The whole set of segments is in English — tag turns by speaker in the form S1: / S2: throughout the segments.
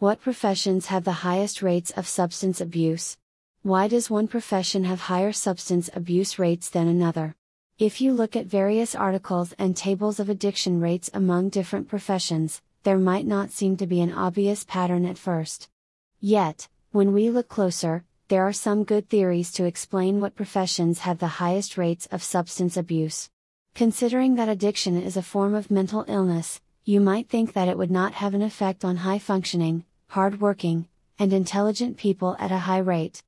S1: What professions have the highest rates of substance abuse? Why does one profession have higher substance abuse rates than another? If you look at various articles and tables of addiction rates among different professions, there might not seem to be an obvious pattern at first. Yet, when we look closer, there are some good theories to explain what professions have the highest rates of substance abuse. Considering that addiction is a form of mental illness, you might think that it would not have an effect on high functioning, hard working, and intelligent people at a high rate.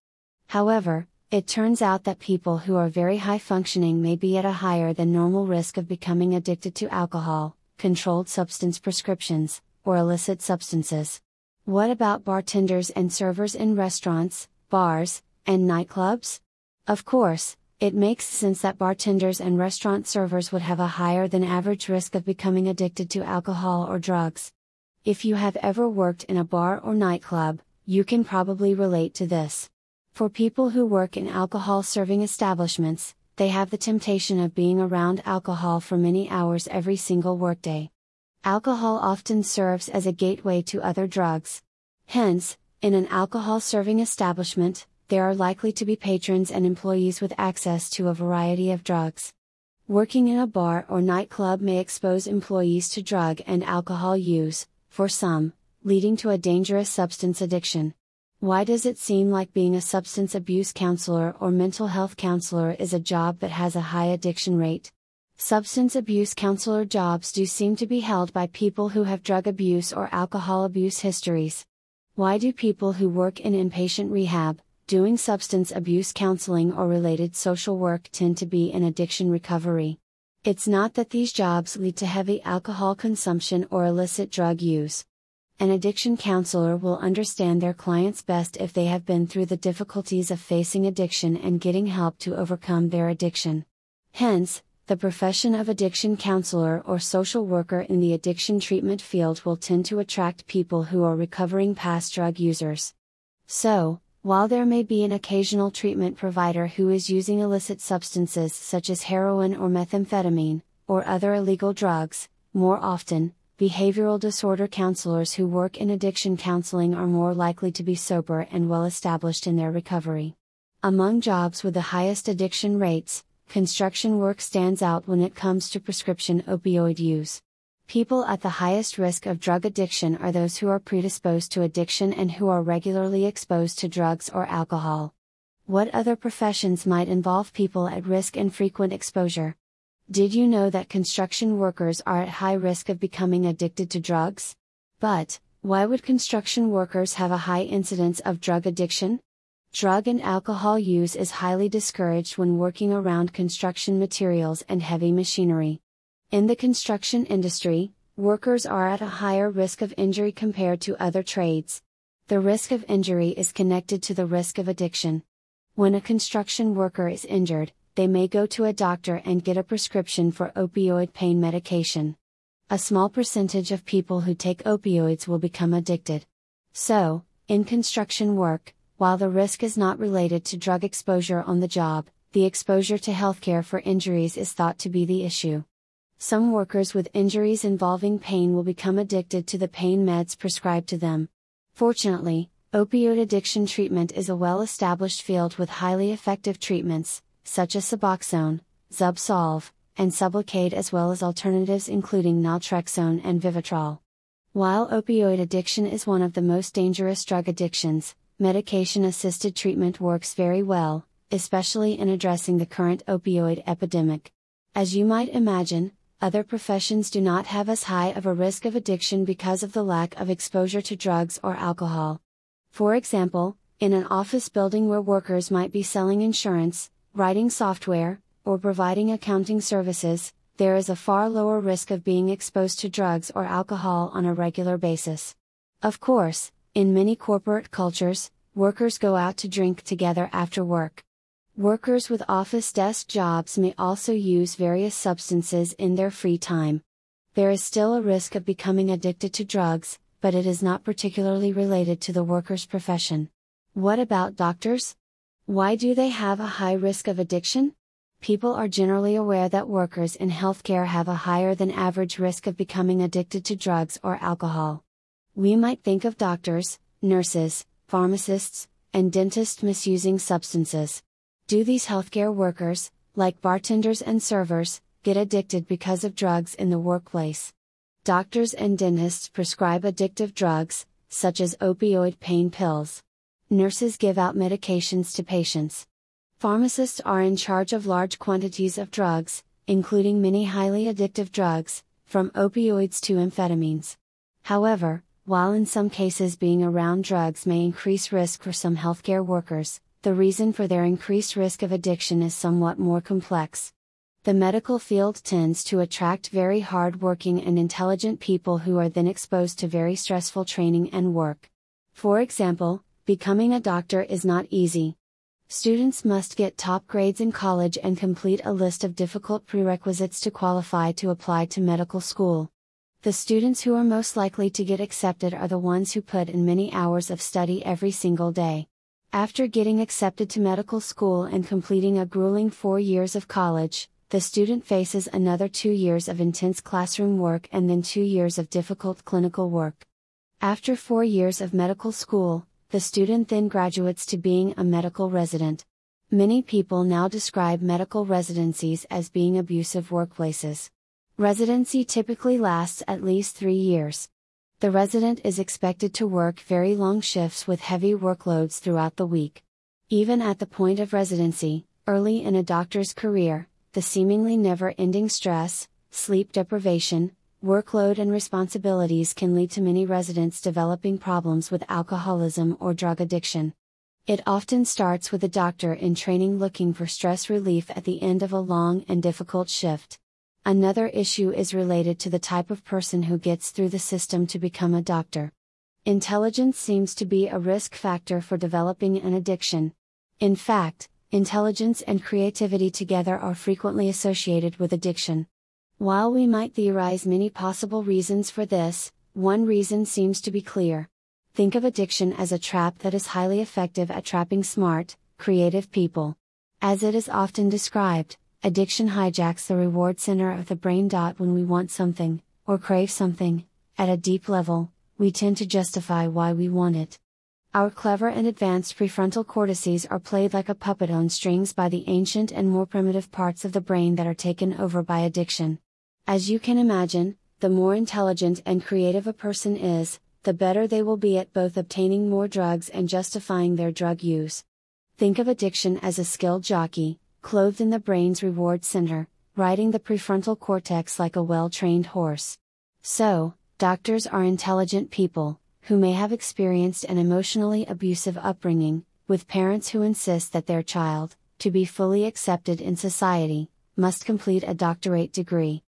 S1: However, it turns out that people who are very high functioning may be at a higher than normal risk of becoming addicted to alcohol, controlled substance prescriptions, or illicit substances. What about bartenders and servers in restaurants, bars, and nightclubs? Of course, it makes sense that bartenders and restaurant servers would have a higher than average risk of becoming addicted to alcohol or drugs. If you have ever worked in a bar or nightclub, you can probably relate to this. For people who work in alcohol serving establishments, they have the temptation of being around alcohol for many hours every single workday. Alcohol often serves as a gateway to other drugs. Hence, in an alcohol serving establishment, there are likely to be patrons and employees with access to a variety of drugs. Working in a bar or nightclub may expose employees to drug and alcohol use, for some, leading to a dangerous substance addiction. Why does it seem like being a substance abuse counselor or mental health counselor is a job that has a high addiction rate? Substance abuse counselor jobs do seem to be held by people who have drug abuse or alcohol abuse histories. Why do people who work in inpatient rehab, doing substance abuse counseling or related social work tend to be in addiction recovery? It's not that these jobs lead to heavy alcohol consumption or illicit drug use an addiction counselor will understand their clients best if they have been through the difficulties of facing addiction and getting help to overcome their addiction. Hence, the profession of addiction counselor or social worker in the addiction treatment field will tend to attract people who are recovering past drug users. So, while there may be an occasional treatment provider who is using illicit substances such as heroin or methamphetamine, or other illegal drugs, more often, behavioral disorder counselors who work in addiction counseling are more likely to be sober and well established in their recovery. Among jobs with the highest addiction rates, construction work stands out when it comes to prescription opioid use. People at the highest risk of drug addiction are those who are predisposed to addiction and who are regularly exposed to drugs or alcohol. What other professions might involve people at risk and frequent exposure? Did you know that construction workers are at high risk of becoming addicted to drugs? But, why would construction workers have a high incidence of drug addiction? Drug and alcohol use is highly discouraged when working around construction materials and heavy machinery. In the construction industry, workers are at a higher risk of injury compared to other trades. The risk of injury is connected to the risk of addiction. When a construction worker is injured, they may go to a doctor and get a prescription for opioid pain medication. A small percentage of people who take opioids will become addicted. So, in construction work, while the risk is not related to drug exposure on the job, the exposure to healthcare for injuries is thought to be the issue. Some workers with injuries involving pain will become addicted to the pain meds prescribed to them. Fortunately, opioid addiction treatment is a well established field with highly effective treatments, such as Suboxone, Zubsolv, and Sublocade as well as alternatives including naltrexone and Vivitrol. While opioid addiction is one of the most dangerous drug addictions, medication assisted treatment works very well, especially in addressing the current opioid epidemic. As you might imagine, other professions do not have as high of a risk of addiction because of the lack of exposure to drugs or alcohol. For example, in an office building where workers might be selling insurance, writing software, or providing accounting services, there is a far lower risk of being exposed to drugs or alcohol on a regular basis. Of course, in many corporate cultures, workers go out to drink together after work. Workers with office desk jobs may also use various substances in their free time. There is still a risk of becoming addicted to drugs, but it is not particularly related to the worker's profession. What about doctors? Why do they have a high risk of addiction? People are generally aware that workers in healthcare have a higher than average risk of becoming addicted to drugs or alcohol. We might think of doctors, nurses, pharmacists, and dentists misusing substances. Do these healthcare workers, like bartenders and servers, get addicted because of drugs in the workplace? Doctors and dentists prescribe addictive drugs, such as opioid pain pills. Nurses give out medications to patients. Pharmacists are in charge of large quantities of drugs, including many highly addictive drugs, from opioids to amphetamines. However, while in some cases being around drugs may increase risk for some healthcare workers, the reason for their increased risk of addiction is somewhat more complex. The medical field tends to attract very hard-working and intelligent people who are then exposed to very stressful training and work. For example, becoming a doctor is not easy. Students must get top grades in college and complete a list of difficult prerequisites to qualify to apply to medical school. The students who are most likely to get accepted are the ones who put in many hours of study every single day. After getting accepted to medical school and completing a grueling four years of college, the student faces another two years of intense classroom work and then two years of difficult clinical work. After four years of medical school, the student then graduates to being a medical resident. Many people now describe medical residencies as being abusive workplaces. Residency typically lasts at least three years. The resident is expected to work very long shifts with heavy workloads throughout the week. Even at the point of residency, early in a doctor's career, the seemingly never ending stress, sleep deprivation, workload, and responsibilities can lead to many residents developing problems with alcoholism or drug addiction. It often starts with a doctor in training looking for stress relief at the end of a long and difficult shift. Another issue is related to the type of person who gets through the system to become a doctor. Intelligence seems to be a risk factor for developing an addiction. In fact, intelligence and creativity together are frequently associated with addiction. While we might theorize many possible reasons for this, one reason seems to be clear. Think of addiction as a trap that is highly effective at trapping smart, creative people. As it is often described, addiction hijacks the reward center of the brain. When we want something, or crave something, at a deep level, we tend to justify why we want it. Our clever and advanced prefrontal cortices are played like a puppet on strings by the ancient and more primitive parts of the brain that are taken over by addiction. As you can imagine, the more intelligent and creative a person is, the better they will be at both obtaining more drugs and justifying their drug use. Think of addiction as a skilled jockey, clothed in the brain's reward center, riding the prefrontal cortex like a well trained horse. So, doctors are intelligent people, who may have experienced an emotionally abusive upbringing, with parents who insist that their child, to be fully accepted in society, must complete a doctorate degree.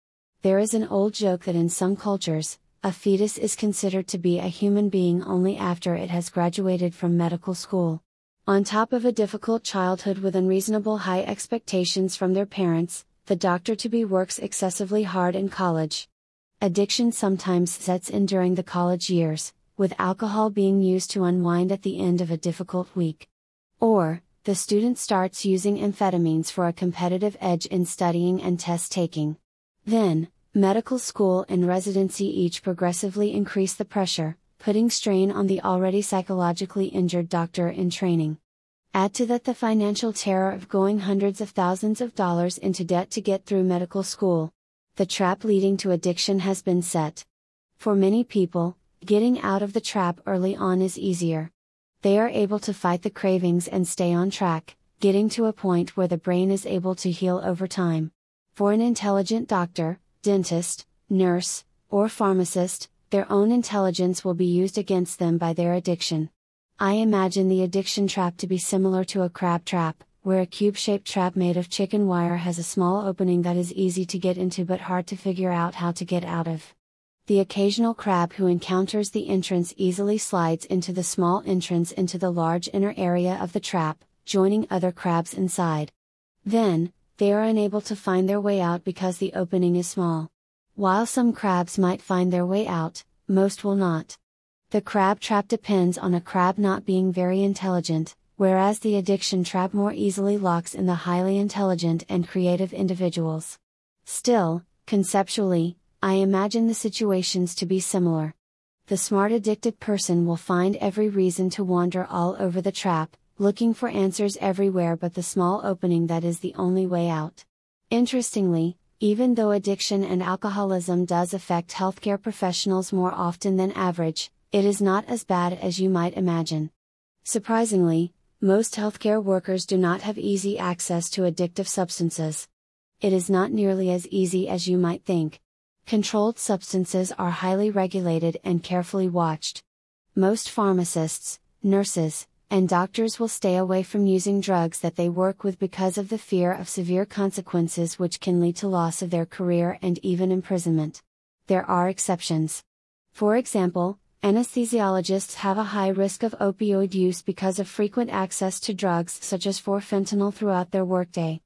S1: There is an old joke that in some cultures, a fetus is considered to be a human being only after it has graduated from medical school. On top of a difficult childhood with unreasonable high expectations from their parents, the doctor to be works excessively hard in college. Addiction sometimes sets in during the college years, with alcohol being used to unwind at the end of a difficult week. Or, the student starts using amphetamines for a competitive edge in studying and test taking. Then, medical school and residency each progressively increase the pressure, putting strain on the already psychologically injured doctor in training. Add to that the financial terror of going hundreds of thousands of dollars into debt to get through medical school. The trap leading to addiction has been set. For many people, Getting out of the trap early on is easier. They are able to fight the cravings and stay on track, getting to a point where the brain is able to heal over time. For an intelligent doctor, dentist, nurse, or pharmacist, their own intelligence will be used against them by their addiction. I imagine the addiction trap to be similar to a crab trap, where a cube shaped trap made of chicken wire has a small opening that is easy to get into but hard to figure out how to get out of. The occasional crab who encounters the entrance easily slides into the small entrance into the large inner area of the trap, joining other crabs inside. Then, they are unable to find their way out because the opening is small. While some crabs might find their way out, most will not. The crab trap depends on a crab not being very intelligent, whereas the addiction trap more easily locks in the highly intelligent and creative individuals. Still, conceptually, I imagine the situations to be similar. the smart addicted person will find every reason to wander all over the trap, looking for answers everywhere but the small opening that is the only way out. Interestingly, even though addiction and alcoholism does affect healthcare professionals more often than average, it is not as bad as you might imagine. Surprisingly, most healthcare workers do not have easy access to addictive substances. It is not nearly as easy as you might think. Controlled substances are highly regulated and carefully watched. Most pharmacists, nurses, and doctors will stay away from using drugs that they work with because of the fear of severe consequences which can lead to loss of their career and even imprisonment. There are exceptions. For example, anesthesiologists have a high risk of opioid use because of frequent access to drugs such as 4-fentanyl throughout their workday.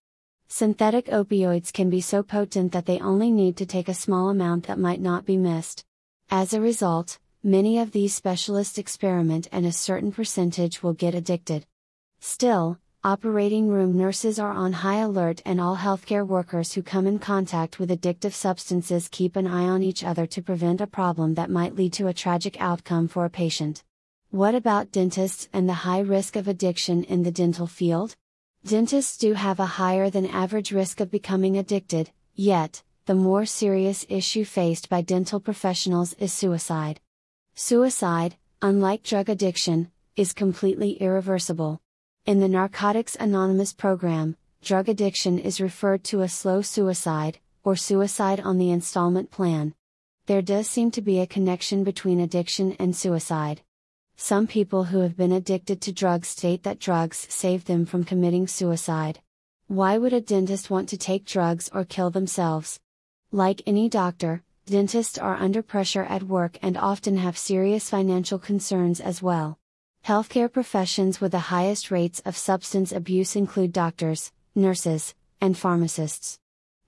S1: Synthetic opioids can be so potent that they only need to take a small amount that might not be missed. As a result, Many of these specialists experiment and a certain percentage will get addicted. Still, operating room nurses are on high alert and all healthcare workers who come in contact with addictive substances keep an eye on each other to prevent a problem that might lead to a tragic outcome for a patient. What about dentists and the high risk of addiction in the dental field? Dentists do have a higher than average risk of becoming addicted, yet, the more serious issue faced by dental professionals is suicide. Suicide, unlike drug addiction, is completely irreversible. In the Narcotics Anonymous program, drug addiction is referred to as slow suicide, or suicide on the installment plan. There does seem to be a connection between addiction and suicide. Some people who have been addicted to drugs state that drugs saved them from committing suicide. Why would a dentist want to take drugs or kill themselves? Like any doctor, dentists are under pressure at work and often have serious financial concerns as well. Healthcare professions with the highest rates of substance abuse include doctors, nurses, and pharmacists.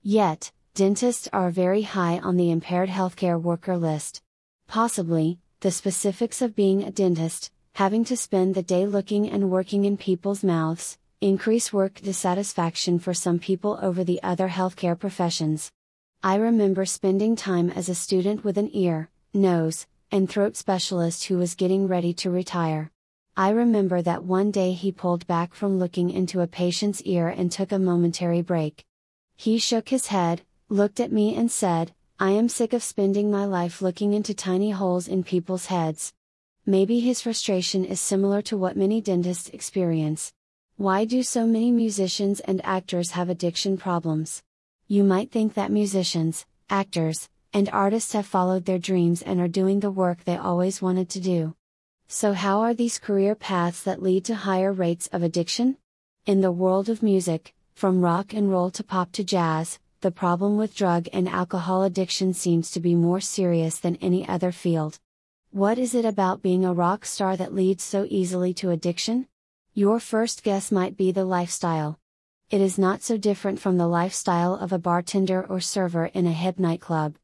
S1: Yet, dentists are very high on the impaired healthcare worker list. Possibly, the specifics of being a dentist, having to spend the day looking and working in people's mouths, increase work dissatisfaction for some people over the other healthcare professions. I remember spending time as a student with an ear, nose, and throat specialist who was getting ready to retire. I remember that one day he pulled back from looking into a patient's ear and took a momentary break. He shook his head, looked at me and said, I am sick of spending my life looking into tiny holes in people's heads. Maybe his frustration is similar to what many dentists experience. Why do so many musicians and actors have addiction problems? You might think that musicians, actors, and artists have followed their dreams and are doing the work they always wanted to do. So, how are these career paths that lead to higher rates of addiction? In the world of music, from rock and roll to pop to jazz, the problem with drug and alcohol addiction seems to be more serious than any other field. What is it about being a rock star that leads so easily to addiction? Your first guess might be the lifestyle it is not so different from the lifestyle of a bartender or server in a hip nightclub.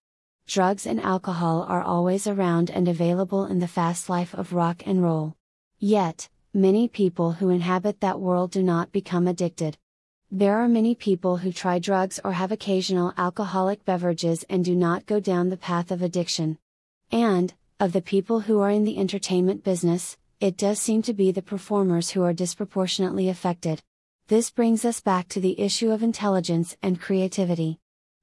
S1: Drugs and alcohol are always around and available in the fast life of rock and roll. Yet, many people who inhabit that world do not become addicted. There are many people who try drugs or have occasional alcoholic beverages and do not go down the path of addiction. And, of the people who are in the entertainment business, it does seem to be the performers who are disproportionately affected. This brings us back to the issue of intelligence and creativity.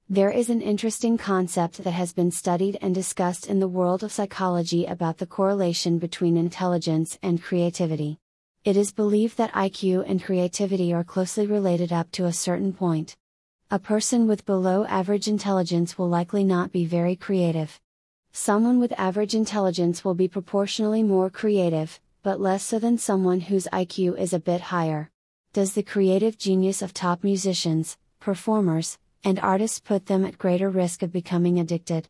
S1: There is an interesting concept that has been studied and discussed in the world of psychology about the correlation between intelligence and creativity. It is believed that IQ and creativity are closely related up to a certain point. A person with below average intelligence will likely not be very creative. Someone with average intelligence will be proportionally more creative, but less so than someone whose IQ is a bit higher does the creative genius of top musicians, performers, and artists put them at greater risk of becoming addicted.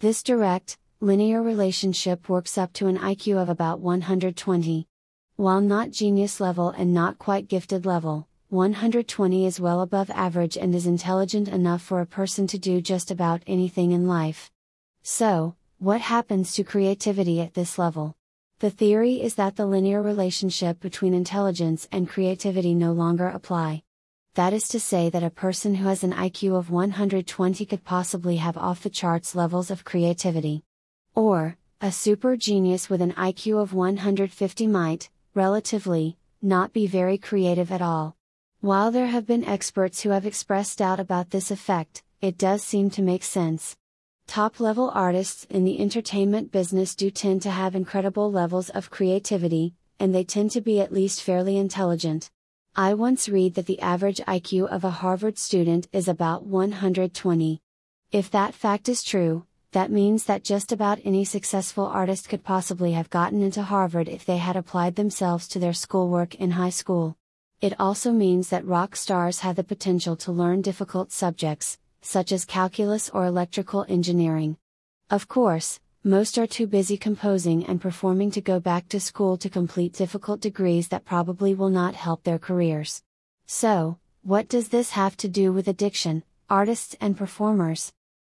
S1: This direct, linear relationship works up to an IQ of about 120. While not genius level and not quite gifted level, 120 is well above average and is intelligent enough for a person to do just about anything in life. So, what happens to creativity at this level? The theory is that the linear relationship between intelligence and creativity no longer apply. That is to say that a person who has an IQ of 120 could possibly have off the charts levels of creativity. Or, A super genius with an IQ of 150 might, relatively, not be very creative at all. While there have been experts who have expressed doubt about this effect, it does seem to make sense. Top level artists in the entertainment business do tend to have incredible levels of creativity, and they tend to be at least fairly intelligent. I once read that the average IQ of a Harvard student is about 120. If that fact is true, that means that just about any successful artist could possibly have gotten into Harvard if they had applied themselves to their schoolwork in high school. It also means that rock stars have the potential to learn difficult subjects, such as calculus or electrical engineering. Of course, most are too busy composing and performing to go back to school to complete difficult degrees that probably will not help their careers. So, what does this have to do with addiction, artists and performers?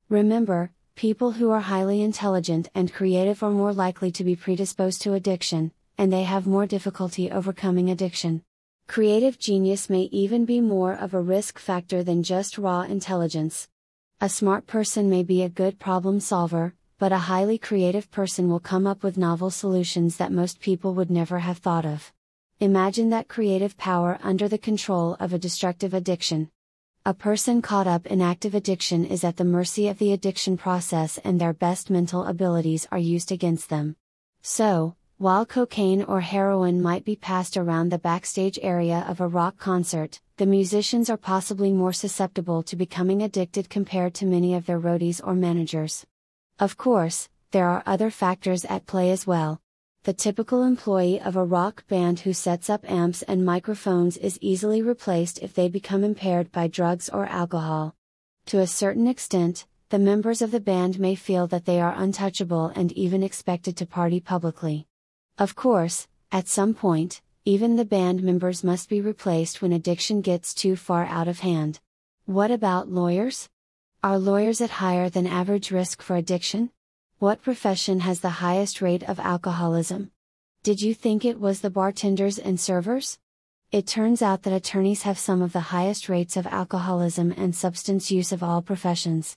S1: Remember, People who are highly intelligent and creative are more likely to be predisposed to addiction, and they have more difficulty overcoming addiction. Creative genius may even be more of a risk factor than just raw intelligence. A smart person may be a good problem solver, but a highly creative person will come up with novel solutions that most people would never have thought of. Imagine that creative power under the control of a destructive addiction. A person caught up in active addiction is at the mercy of the addiction process and their best mental abilities are used against them. So, while cocaine or heroin might be passed around the backstage area of a rock concert, the musicians are possibly more susceptible to becoming addicted compared to many of their roadies or managers. Of course, there are other factors at play as well, the typical employee of a rock band who sets up amps and microphones is easily replaced if they become impaired by drugs or alcohol. To a certain extent, the members of the band may feel that they are untouchable and even expected to party publicly. Of course, at some point, even the band members must be replaced when addiction gets too far out of hand. What about lawyers? Are lawyers at higher than average risk for addiction? What profession has the highest rate of alcoholism? Did you think it was the bartenders and servers? It turns out that attorneys have some of the highest rates of alcoholism and substance use of all professions.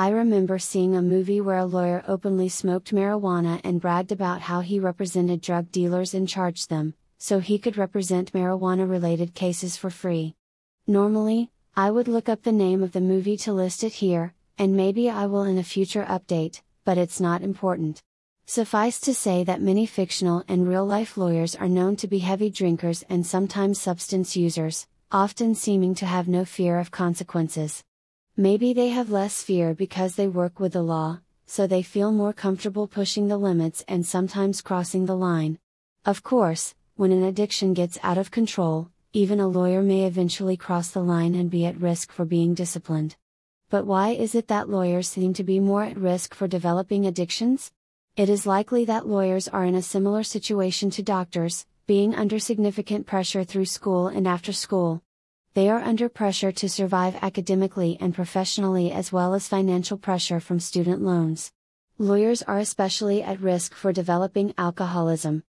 S1: I remember seeing a movie where a lawyer openly smoked marijuana and bragged about how he represented drug dealers and charged them, so he could represent marijuana related cases for free. Normally, I would look up the name of the movie to list it here, and maybe I will in a future update, but it's not important. Suffice to say that many fictional and real life lawyers are known to be heavy drinkers and sometimes substance users, often seeming to have no fear of consequences. Maybe they have less fear because they work with the law, so they feel more comfortable pushing the limits and sometimes crossing the line. Of course, when an addiction gets out of control, even a lawyer may eventually cross the line and be at risk for being disciplined. But why is it that lawyers seem to be more at risk for developing addictions? It is likely that lawyers are in a similar situation to doctors, being under significant pressure through school and after school. They are under pressure to survive academically and professionally as well as financial pressure from student loans. Lawyers are especially at risk for developing alcoholism.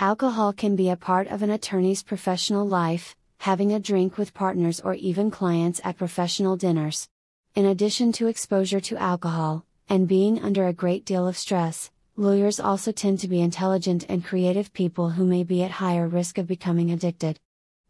S1: Alcohol can be a part of an attorney's professional life, having a drink with partners or even clients at professional dinners. In addition to exposure to alcohol, and being under a great deal of stress, lawyers also tend to be intelligent and creative people who may be at higher risk of becoming addicted.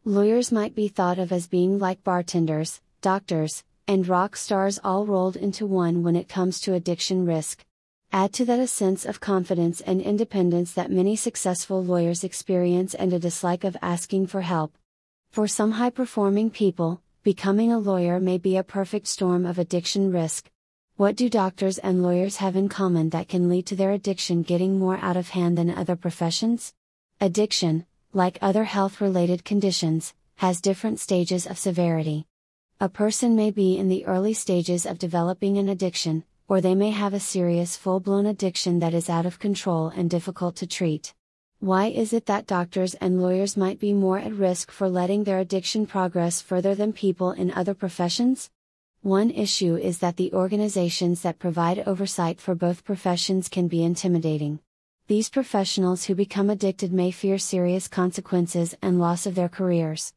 S1: Lawyers might be thought of as being like bartenders, doctors, and rock stars all rolled into one when it comes to addiction risk. Add to that a sense of confidence and independence that many successful lawyers experience and a dislike of asking for help. For some high performing people, becoming a lawyer may be a perfect storm of addiction risk. What do doctors and lawyers have in common that can lead to their addiction getting more out of hand than other professions? Addiction, like other health related conditions, has different stages of severity. A person may be in the early stages of developing an addiction, or they may have a serious full blown addiction that is out of control and difficult to treat. Why is it that doctors and lawyers might be more at risk for letting their addiction progress further than people in other professions? One issue is that the organizations that provide oversight for both professions can be intimidating. These professionals who become addicted may fear serious consequences and loss of their careers.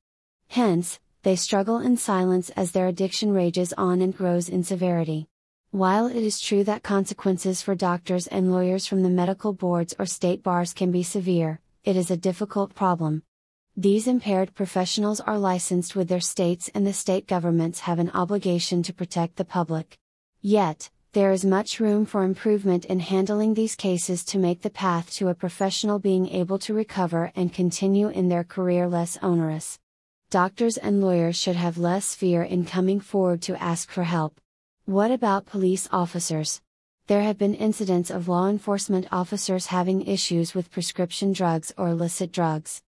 S1: Hence, they struggle in silence as their addiction rages on and grows in severity. While it is true that consequences for doctors and lawyers from the medical boards or state bars can be severe, it is a difficult problem. These impaired professionals are licensed with their states and the state governments have an obligation to protect the public. Yet, there is much room for improvement in handling these cases to make the path to a professional being able to recover and continue in their career less onerous. Doctors and lawyers should have less fear in coming forward to ask for help. What about police officers? There have been incidents of law enforcement officers having issues with prescription drugs or illicit drugs.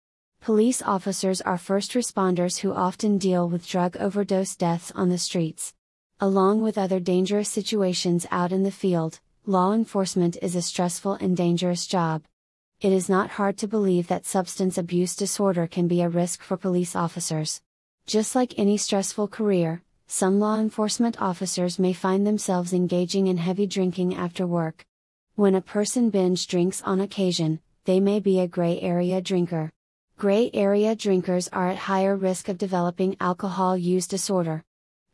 S1: Police officers are first responders who often deal with drug overdose deaths on the streets. Along with other dangerous situations out in the field, law enforcement is a stressful and dangerous job. It is not hard to believe that substance abuse disorder can be a risk for police officers. Just like any stressful career, some law enforcement officers may find themselves engaging in heavy drinking after work. When a person binge drinks on occasion, they may be a gray area drinker. Gray area drinkers are at higher risk of developing alcohol use disorder.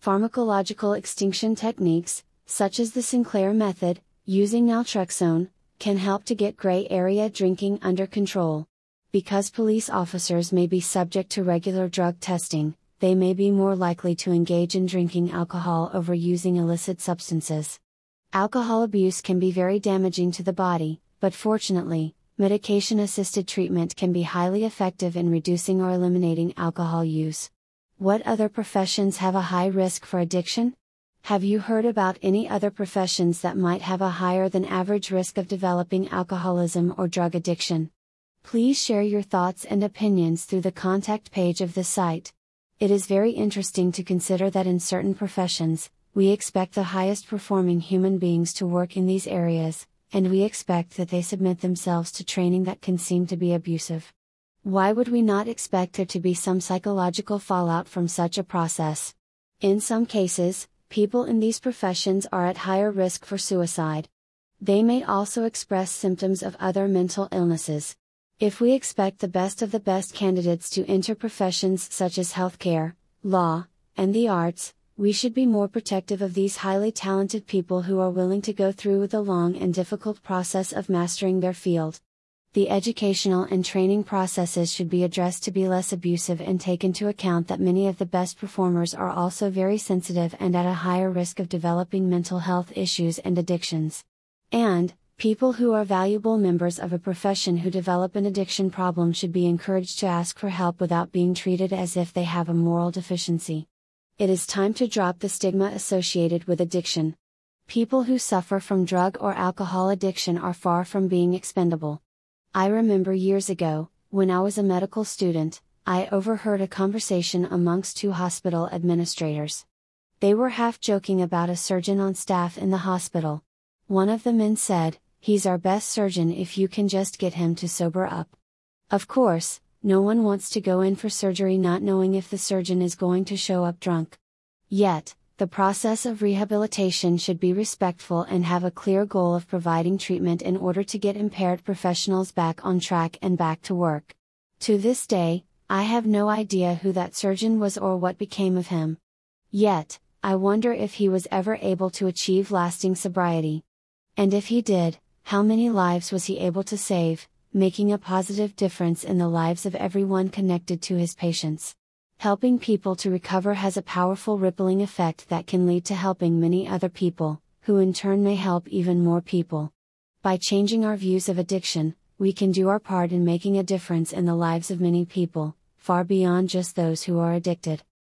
S1: Pharmacological extinction techniques, such as the Sinclair method, using naltrexone, can help to get gray area drinking under control. Because police officers may be subject to regular drug testing, they may be more likely to engage in drinking alcohol over using illicit substances. Alcohol abuse can be very damaging to the body, but fortunately, medication assisted treatment can be highly effective in reducing or eliminating alcohol use. What other professions have a high risk for addiction? Have you heard about any other professions that might have a higher than average risk of developing alcoholism or drug addiction? Please share your thoughts and opinions through the contact page of the site. It is very interesting to consider that in certain professions, we expect the highest performing human beings to work in these areas, and we expect that they submit themselves to training that can seem to be abusive. Why would we not expect there to be some psychological fallout from such a process? In some cases, people in these professions are at higher risk for suicide. They may also express symptoms of other mental illnesses. If we expect the best of the best candidates to enter professions such as healthcare, law, and the arts, we should be more protective of these highly talented people who are willing to go through the long and difficult process of mastering their field the educational and training processes should be addressed to be less abusive and take into account that many of the best performers are also very sensitive and at a higher risk of developing mental health issues and addictions. And, people who are valuable members of a profession who develop an addiction problem should be encouraged to ask for help without being treated as if they have a moral deficiency. It is time to drop the stigma associated with addiction. People who suffer from drug or alcohol addiction are far from being expendable. I remember years ago, when I was a medical student, I overheard a conversation amongst two hospital administrators. They were half joking about a surgeon on staff in the hospital. One of the men said, He's our best surgeon if you can just get him to sober up. Of course, no one wants to go in for surgery not knowing if the surgeon is going to show up drunk. Yet, the process of rehabilitation should be respectful and have a clear goal of providing treatment in order to get impaired professionals back on track and back to work. To this day, I have no idea who that surgeon was or what became of him. Yet, I wonder if he was ever able to achieve lasting sobriety. And if he did, how many lives was he able to save, making a positive difference in the lives of everyone connected to his patients? Helping people to recover has a powerful rippling effect that can lead to helping many other people, who in turn may help even more people. By changing our views of addiction, we can do our part in making a difference in the lives of many people, far beyond just those who are addicted.